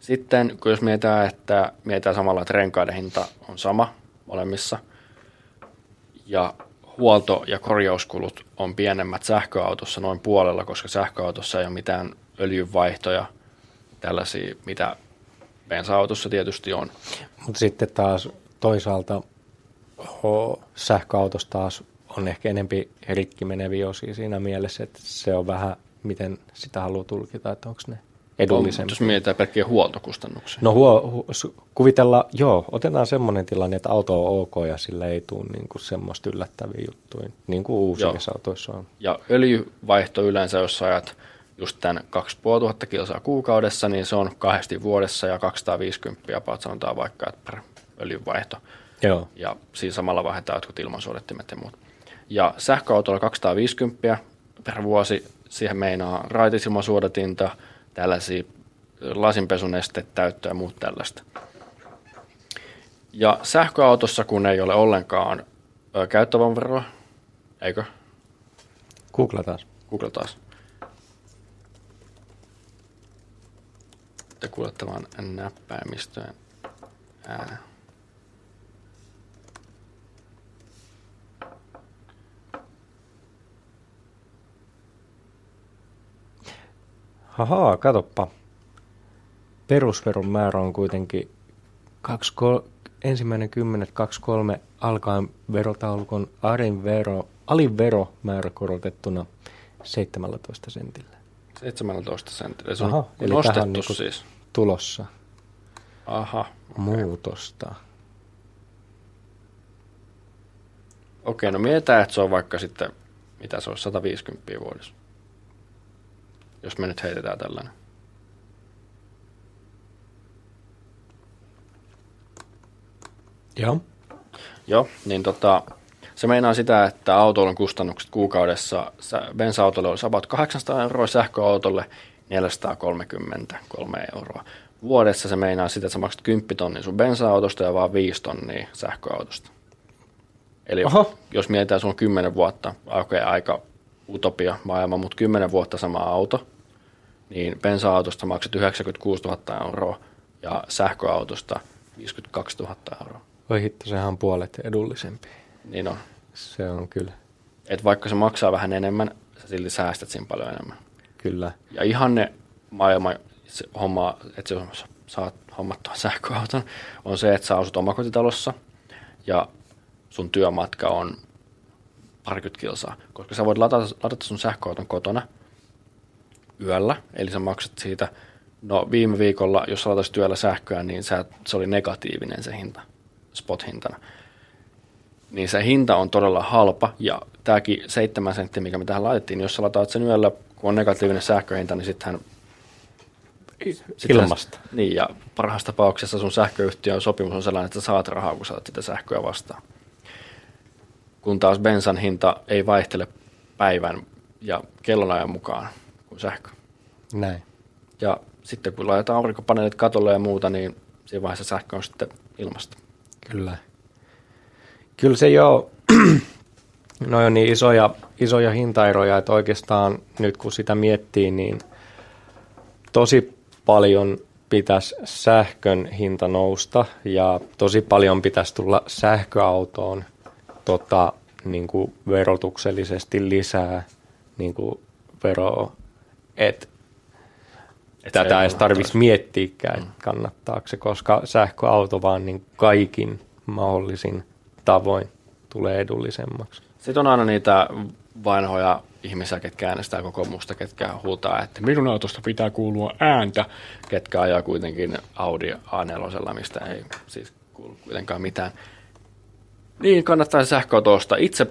Speaker 2: Sitten, kun jos mietitään, että mietitään samalla, että renkaiden hinta on sama molemmissa, ja huolto- ja korjauskulut on pienemmät sähköautossa noin puolella, koska sähköautossa ei ole mitään öljynvaihtoja, tällaisia, mitä bensa-autossa tietysti on.
Speaker 1: Mutta sitten taas toisaalta sähköautossa taas on ehkä enempi rikki meneviä osia siinä mielessä, että se on vähän, miten sitä haluaa tulkita, että onko ne edullisempi.
Speaker 2: Jos mietitään pelkkiä huoltokustannuksia.
Speaker 1: No huo, hu, kuvitella, joo, otetaan semmoinen tilanne, että auto on ok ja sillä ei tule niinku semmoista yllättäviä juttuja, niin kuin uusissa autoissa on.
Speaker 2: Ja öljyvaihto yleensä, jos ajat just tämän 2500 kilsaa kuukaudessa, niin se on kahdesti vuodessa ja 250 about sanotaan vaikka, että per öljynvaihto.
Speaker 1: Joo.
Speaker 2: Ja siinä samalla vaihdetaan jotkut ilmansuodattimet ja muut. Ja sähköautolla 250 per vuosi, siihen meinaa raitisilmasuodatinta, tällaisia lasinpesunestettä ja muut tällaista. Ja sähköautossa, kun ei ole ollenkaan ö, käyttövoimaveroa, eikö?
Speaker 1: Google taas.
Speaker 2: Google taas. Te kuulette vaan näppäimistöön äänen.
Speaker 1: Hahaa, katoppa. Perusveron määrä on kuitenkin 2, ensimmäinen 10, 23 alkaen verotaulukon alin vero, alin veromäärä korotettuna 17 sentillä.
Speaker 2: 17 senttiä. Se on
Speaker 1: Aha, eli
Speaker 2: nostettu
Speaker 1: tähän niinku-
Speaker 2: siis.
Speaker 1: Tulossa
Speaker 2: Aha.
Speaker 1: muutosta.
Speaker 2: Okei, no mietitään, että se on vaikka sitten, mitä se on, 150 vuodessa. Jos me nyt heitetään tällainen.
Speaker 1: Joo.
Speaker 2: Joo, niin tota, se meinaa sitä, että autoilun kustannukset kuukaudessa bensa-autolle olisi about 800 euroa, sähköautolle 433 euroa. Vuodessa se meinaa sitä, että sä maksat 10 tonnia sun bensa-autosta ja vaan 5 tonnia sähköautosta. Eli
Speaker 1: Oho.
Speaker 2: jos mietitään, on 10 vuotta, okay, aika utopia maailma, mutta 10 vuotta sama auto, niin bensa-autosta maksat 96 000 euroa ja sähköautosta 52 000 euroa.
Speaker 1: Oi hitto, sehän on puolet edullisempi.
Speaker 2: Niin on.
Speaker 1: Se on kyllä.
Speaker 2: että vaikka se maksaa vähän enemmän, sä silti säästät siinä paljon enemmän.
Speaker 1: Kyllä.
Speaker 2: Ja ihan ne maailma se homma, että sä saat hommattua sähköauton, on se, että sä asut omakotitalossa ja sun työmatka on parikymmentä kilsaa. Koska sä voit ladata, ladata sun sähköauton kotona yöllä, eli sä maksat siitä, no viime viikolla, jos sä latasit työllä sähköä, niin sä, se oli negatiivinen se hinta, spot-hintana. Niin se hinta on todella halpa, ja tämäkin 7 senttiä, mikä me tähän laitettiin, niin jos sä lataat sen yöllä, kun on negatiivinen sähköhinta, niin sittenhän
Speaker 1: Ilmasta.
Speaker 2: Niin, ja parhaassa tapauksessa sun sähköyhtiön sopimus on sellainen, että sä saat rahaa, kun saat sitä sähköä vastaan. Kun taas bensan hinta ei vaihtele päivän ja kellonajan mukaan kuin sähkö.
Speaker 1: Näin.
Speaker 2: Ja sitten kun laitetaan aurinkopaneelit katolle ja muuta, niin siinä vaiheessa sähkö on sitten ilmasta.
Speaker 1: Kyllä. Kyllä se jo, no on niin isoja, isoja hintaeroja, että oikeastaan nyt kun sitä miettii, niin tosi paljon pitäisi sähkön hinta nousta ja tosi paljon pitäisi tulla sähköautoon tota, niin kuin verotuksellisesti lisää niin kuin veroa, että et tätä ei edes tarvitsisi miettiäkään, mm. kannattaako se, koska sähköauto vaan niin kaikin mahdollisin tavoin tulee edullisemmaksi.
Speaker 2: Sitten on aina niitä vanhoja ihmisiä, ketkä äänestää kokoomusta, ketkä huutaa, että minun autosta pitää kuulua ääntä, ketkä ajaa kuitenkin Audi A4, mistä ei siis kuulu kuitenkaan mitään. Niin, kannattaa sähköauto ostaa. Itse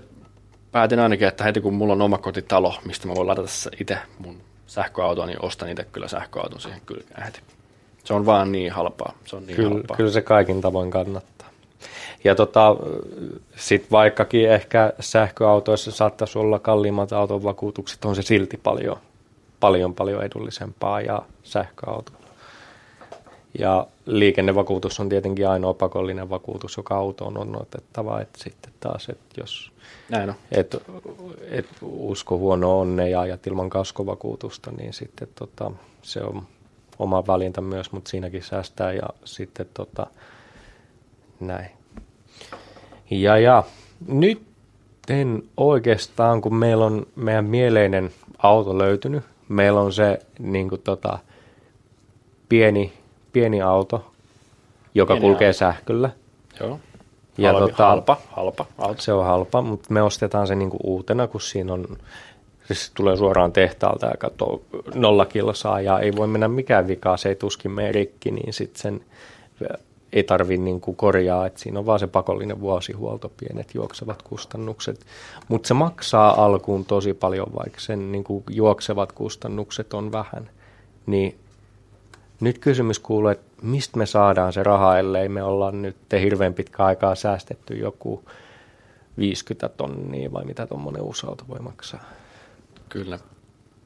Speaker 2: päätin ainakin, että heti kun mulla on oma kotitalo, mistä mä voin ladata itse mun sähköautoa, niin ostan itse kyllä sähköauton siihen kylkeen heti. Se on vaan niin halpaa. Se on niin
Speaker 1: kyllä,
Speaker 2: halpaa.
Speaker 1: kyllä se kaikin tavoin kannattaa. Ja tota, sitten vaikkakin ehkä sähköautoissa saattaisi olla kalliimmat auton vakuutukset, on se silti paljon, paljon, paljon edullisempaa ja sähköauto. Ja liikennevakuutus on tietenkin ainoa pakollinen vakuutus, joka autoon on otettava. että sitten taas, että jos
Speaker 2: Näin on.
Speaker 1: Et, et usko huono onne ja ajat ilman kaskovakuutusta, niin sitten tota, se on oma valinta myös, mutta siinäkin säästää ja sitten tota, näin. Ja, ja nyt en oikeastaan, kun meillä on meidän mieleinen auto löytynyt, meillä on se niin kuin, tota, pieni, pieni auto, joka pieni kulkee auto. sähköllä.
Speaker 2: Joo. Ja Halvi, tota, halpa, halpa auto.
Speaker 1: Se on halpa, mutta me ostetaan se niinku uutena, kun siinä on, siis tulee suoraan tehtaalta ja katsoo nolla kilsaa ja ei voi mennä mikään vikaa, se ei tuskin mene rikki, niin sitten sen ei tarvitse niinku korjaa, että siinä on vaan se pakollinen vuosihuolto, pienet juoksevat kustannukset. Mutta se maksaa alkuun tosi paljon, vaikka sen niinku juoksevat kustannukset on vähän. Niin nyt kysymys kuuluu, että mistä me saadaan se raha, ellei me olla nyt hirveän pitkä aikaa säästetty joku 50 tonnia vai mitä tuommoinen uusi auto voi maksaa?
Speaker 2: Kyllä.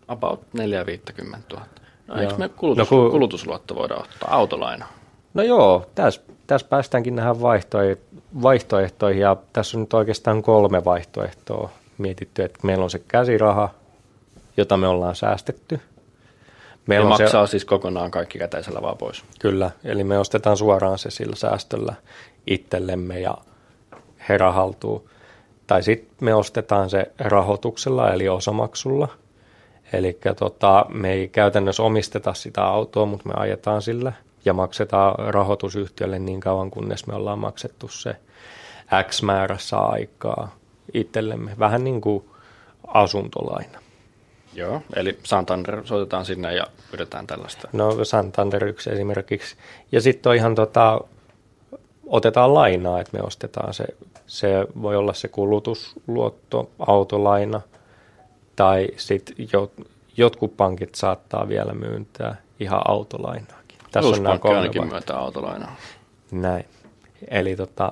Speaker 2: About 450 000. No, eikö me kulutus, no, kun... kulutusluotto voida ottaa autolaina?
Speaker 1: No joo, tässä, tässä päästäänkin näihin vaihtoehtoihin ja tässä on nyt oikeastaan kolme vaihtoehtoa mietitty, että meillä on se käsiraha, jota me ollaan säästetty –
Speaker 2: Meillä maksaa se, siis kokonaan kaikki käteisellä vaan pois.
Speaker 1: Kyllä, eli me ostetaan suoraan se sillä säästöllä itsellemme ja herra haltuu. Tai sitten me ostetaan se rahoituksella eli osamaksulla. Eli tota, me ei käytännössä omisteta sitä autoa, mutta me ajetaan sillä ja maksetaan rahoitusyhtiölle niin kauan, kunnes me ollaan maksettu se X määrässä aikaa itsellemme. Vähän niin kuin asuntolaina.
Speaker 2: Joo, eli Santander soitetaan sinne ja pyydetään tällaista.
Speaker 1: No Santander yksi esimerkiksi. Ja sitten on ihan tota, otetaan lainaa, että me ostetaan se, se voi olla se kulutusluotto, autolaina, tai sitten jo, jotkut pankit saattaa vielä myyntää ihan autolainaakin.
Speaker 2: Tässä on nämä kolme ainakin myöntää autolainaa.
Speaker 1: Näin. Eli tota...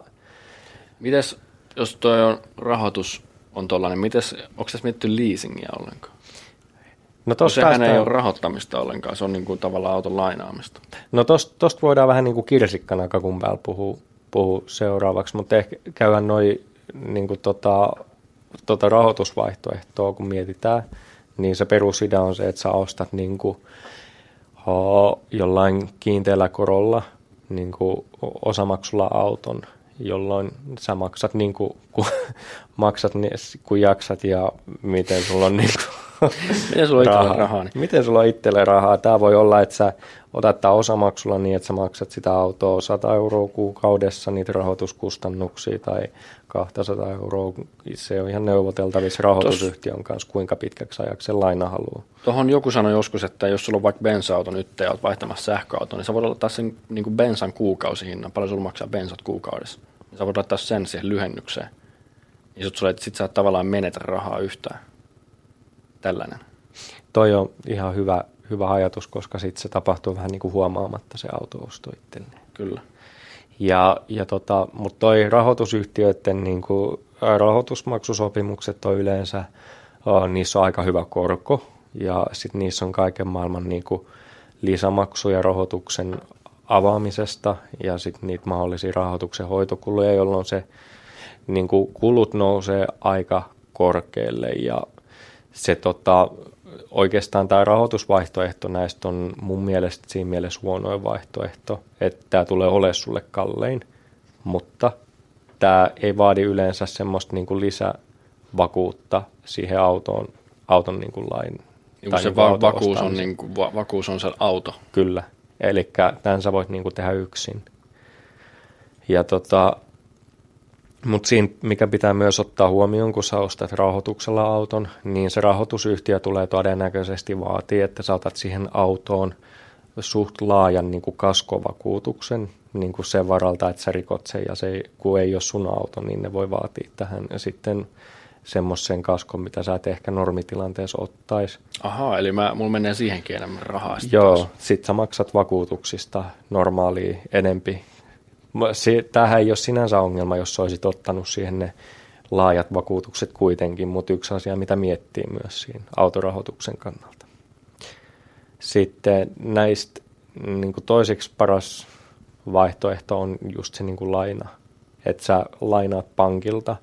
Speaker 2: Mites, jos tuo on rahoitus on tuollainen, mites, onko tässä mietitty leasingia ollenkaan? No tosta Sehän päästään... ei ole rahoittamista ollenkaan, se on niin kuin tavallaan auton lainaamista.
Speaker 1: No tosta, tosta voidaan vähän niin kuin kirsikkana kakun päällä puhua, puhua seuraavaksi, mutta ehkä käydään noin niin kuin tota, tota rahoitusvaihtoehtoa, kun mietitään, niin se perusidea on se, että sä ostat niin kuin, ho, jollain kiinteällä korolla niin kuin osamaksulla auton jolloin sä maksat niin kuin, kun, maksat niin, kun jaksat ja miten sulla on niin kuin,
Speaker 2: Miten sulla on rahaa? rahaa niin?
Speaker 1: Miten sulla on itselle rahaa? Tämä voi olla, että sä otat tämä osamaksulla niin, että sä maksat sitä autoa 100 euroa kuukaudessa, niitä rahoituskustannuksia tai 200 euroa. Se on ihan neuvoteltavissa rahoitusyhtiön kanssa, kuinka pitkäksi ajaksi se laina haluaa.
Speaker 2: Tuohon joku sanoi joskus, että jos sulla on vaikka bensa-auto nyt ja olet vaihtamassa sähköauto, niin sä voit ottaa sen niin kuin bensan kuukausihinnan, paljon sulla maksaa bensat kuukaudessa. Niin sä voit ottaa sen siihen lyhennykseen. Niin sit, sulle, sit sä et tavallaan menetä rahaa yhtään. Tällainen.
Speaker 1: Toi on ihan hyvä, hyvä ajatus, koska sitten se tapahtuu vähän niin kuin huomaamatta se autoosto itselleen.
Speaker 2: Kyllä.
Speaker 1: Ja, ja tota, mutta toi rahoitusyhtiöiden niin kuin, rahoitusmaksusopimukset on yleensä, uh, niissä on aika hyvä korko ja sitten niissä on kaiken maailman niin kuin, lisämaksuja rahoituksen avaamisesta ja sitten niitä mahdollisia rahoituksen hoitokuluja, jolloin se niin kuin, kulut nousee aika korkealle ja se tota, oikeastaan tämä rahoitusvaihtoehto näistä on mun mielestä siinä mielessä huonoin vaihtoehto, että tämä tulee olemaan sulle kallein, mutta tämä ei vaadi yleensä semmoista niin kuin lisävakuutta siihen autoon, auton niin kuin lain.
Speaker 2: Tai se niin va- vakuus, on, niin kuin, va- vakuus on se auto.
Speaker 1: Kyllä, eli tämän sä voit niin kuin tehdä yksin. Ja tota, mutta siinä, mikä pitää myös ottaa huomioon, kun sä ostat rahoituksella auton, niin se rahoitusyhtiö tulee todennäköisesti vaatii, että sä otat siihen autoon suht laajan niin kuin kaskovakuutuksen niin kuin sen varalta, että sä rikot sen ja se, kun ei ole sun auto, niin ne voi vaatia tähän ja sitten semmoisen kaskon, mitä sä et ehkä normitilanteessa ottaisi.
Speaker 2: Ahaa, eli mä, mulla menee siihenkin enemmän rahaa.
Speaker 1: Joo, taas. sit sä maksat vakuutuksista normaalia enempi Tämähän ei ole sinänsä ongelma, jos olisit ottanut siihen ne laajat vakuutukset kuitenkin, mutta yksi asia, mitä miettii myös siinä autorahoituksen kannalta. Sitten näistä niin kuin toiseksi paras vaihtoehto on just se niin kuin laina. Että sä lainaat pankilta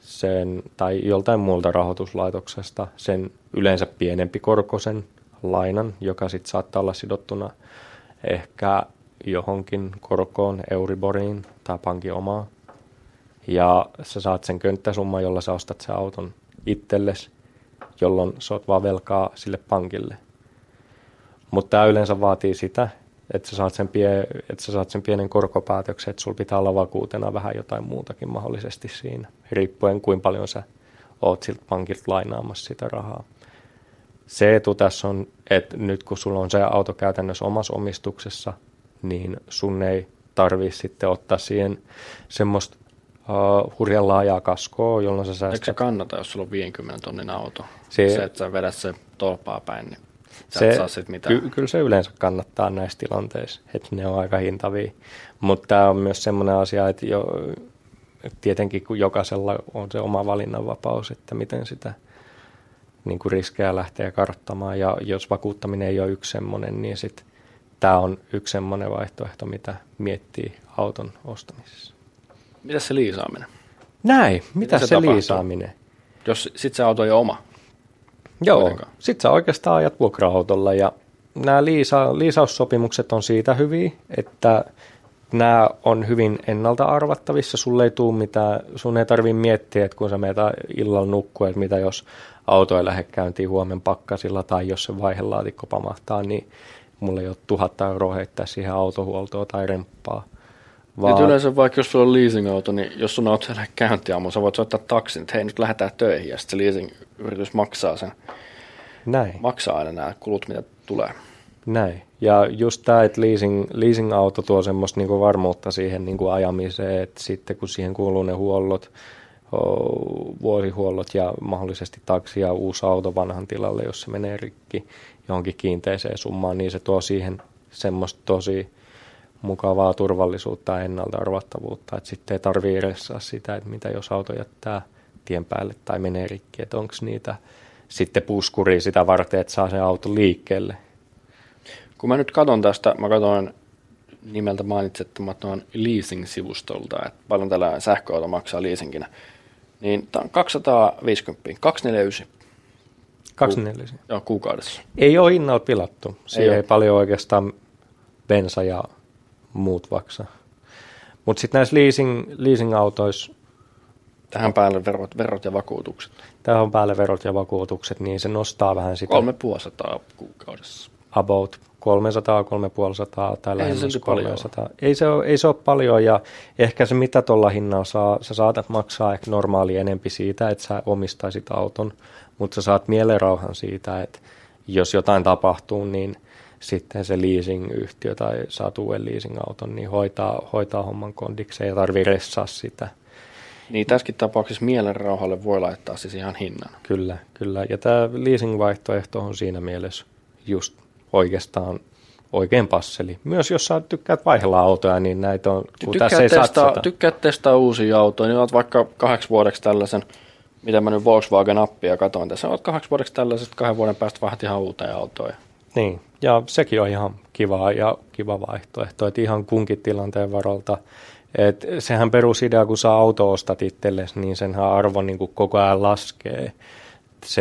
Speaker 1: sen, tai joltain muulta rahoituslaitoksesta sen yleensä pienempi korkoisen lainan, joka sitten saattaa olla sidottuna ehkä johonkin korkoon, Euriboriin tai pankin omaa. Ja sä saat sen könttäsumman, jolla sä ostat sen auton itsellesi, jolloin sä oot vaan velkaa sille pankille. Mutta tämä yleensä vaatii sitä, että sä, saat sen pie, että sä saat sen pienen korkopäätöksen, että sulla pitää olla vakuutena vähän jotain muutakin mahdollisesti siinä, riippuen kuinka paljon sä oot siltä pankilta lainaamassa sitä rahaa. Se etu tässä on, että nyt kun sulla on se auto käytännössä omassa omistuksessa, niin sun ei tarvi sitten ottaa siihen semmoista uh, hurjan laajaa kaskoa, jolloin sä säästät.
Speaker 2: Eikö se kannata, jos sulla on 50 tonnin auto? Se, se että sä vedät se tolpaa päin, niin sä se, saa sit mitään.
Speaker 1: Ky- kyllä se yleensä kannattaa näissä tilanteissa, että ne on aika hintavia. Mutta tämä on myös semmoinen asia, että jo, tietenkin kun jokaisella on se oma valinnanvapaus, että miten sitä niin kuin riskejä lähtee karttamaan. Ja jos vakuuttaminen ei ole yksi semmoinen, niin sitten tämä on yksi semmoinen vaihtoehto, mitä miettii auton ostamisessa.
Speaker 2: Mitä se liisaaminen?
Speaker 1: Näin, mitä, mitä se, se liisaaminen?
Speaker 2: Jos sit se auto ei ole oma.
Speaker 1: Joo, Kuitenkaan. sit sä oikeastaan ajat vuokra-autolla ja nämä liisa, liisaussopimukset on siitä hyviä, että nämä on hyvin ennalta arvattavissa. Sulle ei tule mitään, sun ei tarvitse miettiä, että kun sä meet illalla nukkua, että mitä jos auto ei lähde käyntiin huomen pakkasilla tai jos se vaihelaatikko pamahtaa, niin mulla ei ole tuhatta euroa heittää siihen autohuoltoon tai remppaa.
Speaker 2: Vaan... Nyt yleensä vaikka jos sulla on leasing-auto, niin jos sun auto ei käyntiaamuun, sä voit soittaa taksin, että hei nyt lähdetään töihin ja sitten se leasing-yritys maksaa sen.
Speaker 1: Näin.
Speaker 2: Maksaa aina nämä kulut, mitä tulee.
Speaker 1: Näin. Ja just tämä, että leasing, leasing-auto tuo semmoista niinku varmuutta siihen niinku ajamiseen, että sitten kun siihen kuuluu ne huollot, vuosihuollot ja mahdollisesti taksi ja uusi auto vanhan tilalle, jos se menee rikki, johonkin kiinteiseen summaan, niin se tuo siihen semmoista tosi mukavaa turvallisuutta ja ennalta arvattavuutta, että sitten ei tarvitse edes sitä, että mitä jos auto jättää tien päälle tai menee rikki, että onko niitä sitten puskuri sitä varten, että saa se auto liikkeelle.
Speaker 2: Kun mä nyt katson tästä, mä katson nimeltä mainitsettamaton leasing-sivustolta, että paljon tällä sähköauto maksaa leasinginä, niin tämä on 250, 249
Speaker 1: 24.
Speaker 2: Joo, kuukaudessa.
Speaker 1: Ei ole hinnalla pilattu. Siihen ei, ei paljon oikeastaan bensa ja muut vaksa. Mutta sitten näissä leasing, leasing-autoissa,
Speaker 2: Tähän päälle verot, verot ja vakuutukset.
Speaker 1: tähän päälle verot ja vakuutukset, niin se nostaa vähän sitä
Speaker 2: Kolme puolisataa kuukaudessa.
Speaker 1: about 300, 350 tai
Speaker 2: Ei se
Speaker 1: lähemmäs
Speaker 2: paljon
Speaker 1: 300. Ei se, ole, ei se ole paljon ja ehkä se mitä tuolla hinnalla saa, sä saatat maksaa ehkä normaali enempi siitä, että sä omistaisit auton, mutta sä saat mielenrauhan siitä, että jos jotain tapahtuu, niin sitten se leasing-yhtiö tai saat uuden leasing-auton, niin hoitaa, hoitaa homman kondikseen ja tarvii ressaa sitä.
Speaker 2: Niin tässäkin tapauksessa mielenrauhalle voi laittaa siis ihan hinnan.
Speaker 1: Kyllä, kyllä. Ja tämä leasing-vaihtoehto on siinä mielessä just oikeastaan oikein passeli. Myös jos sä tykkäät vaihdella autoja, niin näitä on, kun
Speaker 2: Tykkää
Speaker 1: tässä ei
Speaker 2: testaa,
Speaker 1: satsata.
Speaker 2: tykkää testaa uusia autoja, niin oot vaikka kahdeksi vuodeksi tällaisen, mitä mä nyt Volkswagen-appia katoin tässä, oot kahdeksi vuodeksi tällaiset, kahden vuoden päästä vaihdat ihan uuteen autoon.
Speaker 1: Niin, ja sekin on ihan kiva ja kiva vaihtoehto, että ihan kunkin tilanteen varalta. Et sehän perusidea, kun sä auto ostat itsellesi, niin senhän arvo niin koko ajan laskee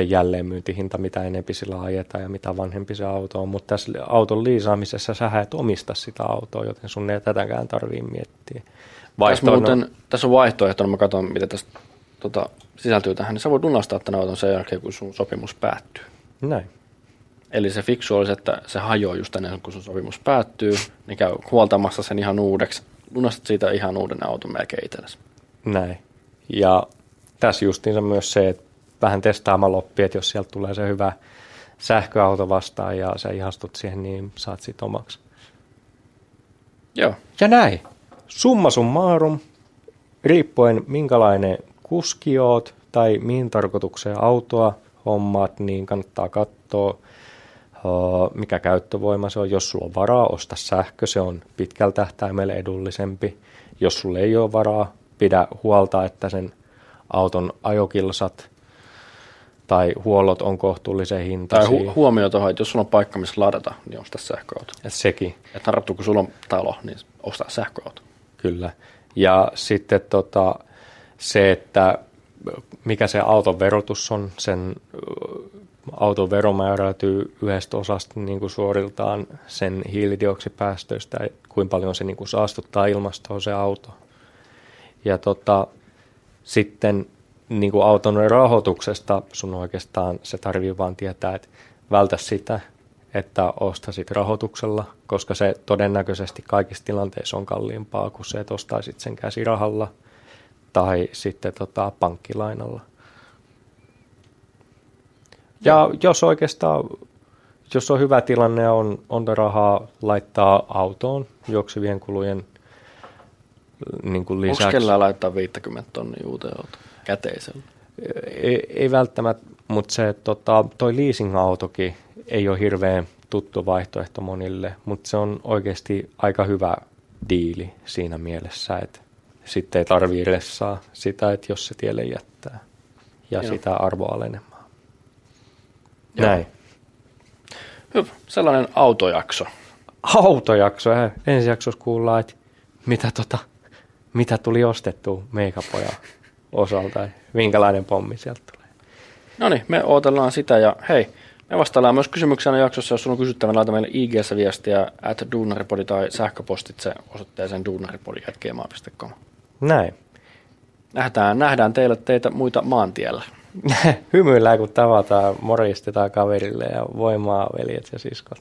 Speaker 1: jälleenmyyntihinta, mitä enempi sillä ajetaan ja mitä vanhempi se auto on. Mutta tässä auton liisaamisessa sä et omista sitä autoa, joten sun ei tätäkään tarvii miettiä.
Speaker 2: Tässä,
Speaker 1: Vaihtoehto-
Speaker 2: muuten, tässä on vaihtoehto, mä katson, mitä tästä tota, sisältyy tähän, niin sä voit lunastaa tämän auton sen jälkeen, kun sun sopimus päättyy.
Speaker 1: Näin.
Speaker 2: Eli se fiksu olisi, että se hajoaa just ennen kuin sun sopimus päättyy, niin käy huoltamassa sen ihan uudeksi. Lunastat siitä ihan uuden auton melkein itsellesi.
Speaker 1: Näin. Ja tässä justiinsa myös se, että vähän testaamalla oppii, että jos sieltä tulee se hyvä sähköauto vastaan ja sä ihastut siihen, niin saat sit omaksi.
Speaker 2: Joo.
Speaker 1: Ja näin. Summa summarum, riippuen minkälainen kuski oot tai mihin tarkoitukseen autoa hommaat, niin kannattaa katsoa, mikä käyttövoima se on. Jos sulla on varaa, osta sähkö, se on pitkällä tähtäimellä edullisempi. Jos sulla ei ole varaa, pidä huolta, että sen auton ajokilsat tai huollot on kohtuullisen
Speaker 2: Tai
Speaker 1: hintaisia.
Speaker 2: hu- huomio tuohon, että jos sulla on paikka, missä ladata, niin osta sähköauto.
Speaker 1: Ja sekin.
Speaker 2: Että tarttuu, kun sulla on talo, niin osta sähköauto.
Speaker 1: Kyllä. Ja sitten tota, se, että mikä se auton verotus on, sen auton vero määräytyy yhdestä osasta niin kuin suoriltaan sen hiilidioksipäästöistä, ja kuinka paljon se niin kuin saastuttaa ilmastoa se auto. Ja tota, sitten niin kuin auton rahoituksesta sun oikeastaan se tarvii vaan tietää, että vältä sitä, että ostasit rahoituksella, koska se todennäköisesti kaikissa tilanteissa on kalliimpaa kuin se, että ostaisit sen käsirahalla tai sitten tota, pankkilainalla. Ja jos oikeastaan, jos on hyvä tilanne ja on, on rahaa laittaa autoon juoksevien kulujen niin kuin
Speaker 2: Onko
Speaker 1: lisäksi.
Speaker 2: kellään laittaa 50 tonnia uuteen autoon käteisellä?
Speaker 1: Ei, ei välttämättä, mutta se, tota, toi leasing-autokin ei ole hirveän tuttu vaihtoehto monille, mutta se on oikeasti aika hyvä diili siinä mielessä, että sitten ei tarvii ressaa sitä, että jos se tielle jättää ja
Speaker 2: Joo.
Speaker 1: sitä arvoa alenemaan.
Speaker 2: Joo.
Speaker 1: Näin.
Speaker 2: Hyvä. Sellainen autojakso.
Speaker 1: Autojakso. äh, Ensi jaksossa kuullaan, että mitä, tota, mitä tuli ostettua meikäpojan osalta minkälainen pommi sieltä tulee.
Speaker 2: No niin, me odotellaan sitä ja hei, me vastaillaan myös kysymyksiä jaksossa, jos sulla on kysyttävä, laita meille ig viestiä at duunaripodi tai sähköpostitse osoitteeseen duunaripodi.gmail.com.
Speaker 1: Näin.
Speaker 2: Nähdään, nähdään teille teitä muita maantiellä.
Speaker 1: Hymyillään kun tavataan, moristetaan kaverille ja voimaa veljet ja siskot.